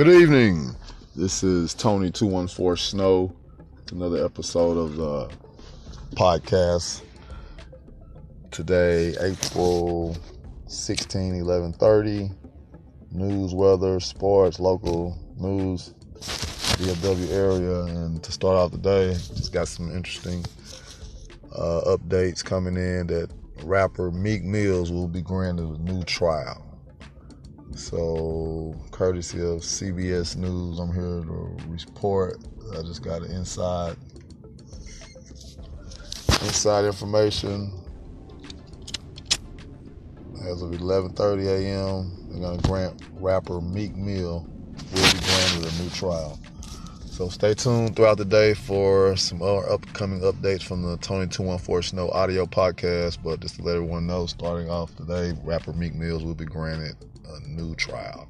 Good evening. This is Tony two one four Snow. Another episode of the podcast. Today, April 16, 11 30. News, weather, sports, local news, DFW area. And to start off the day, just got some interesting uh, updates coming in that rapper Meek Mills will be granted a new trial. So, courtesy of CBS News, I'm here to report. I just got an inside inside information. As of 11:30 a.m., they're gonna grant rapper Meek Mill will be granted a new trial. So stay tuned throughout the day for some more upcoming updates from the Tony 214 Snow audio podcast. But just to let everyone know, starting off today, rapper Meek Mills will be granted a new trial.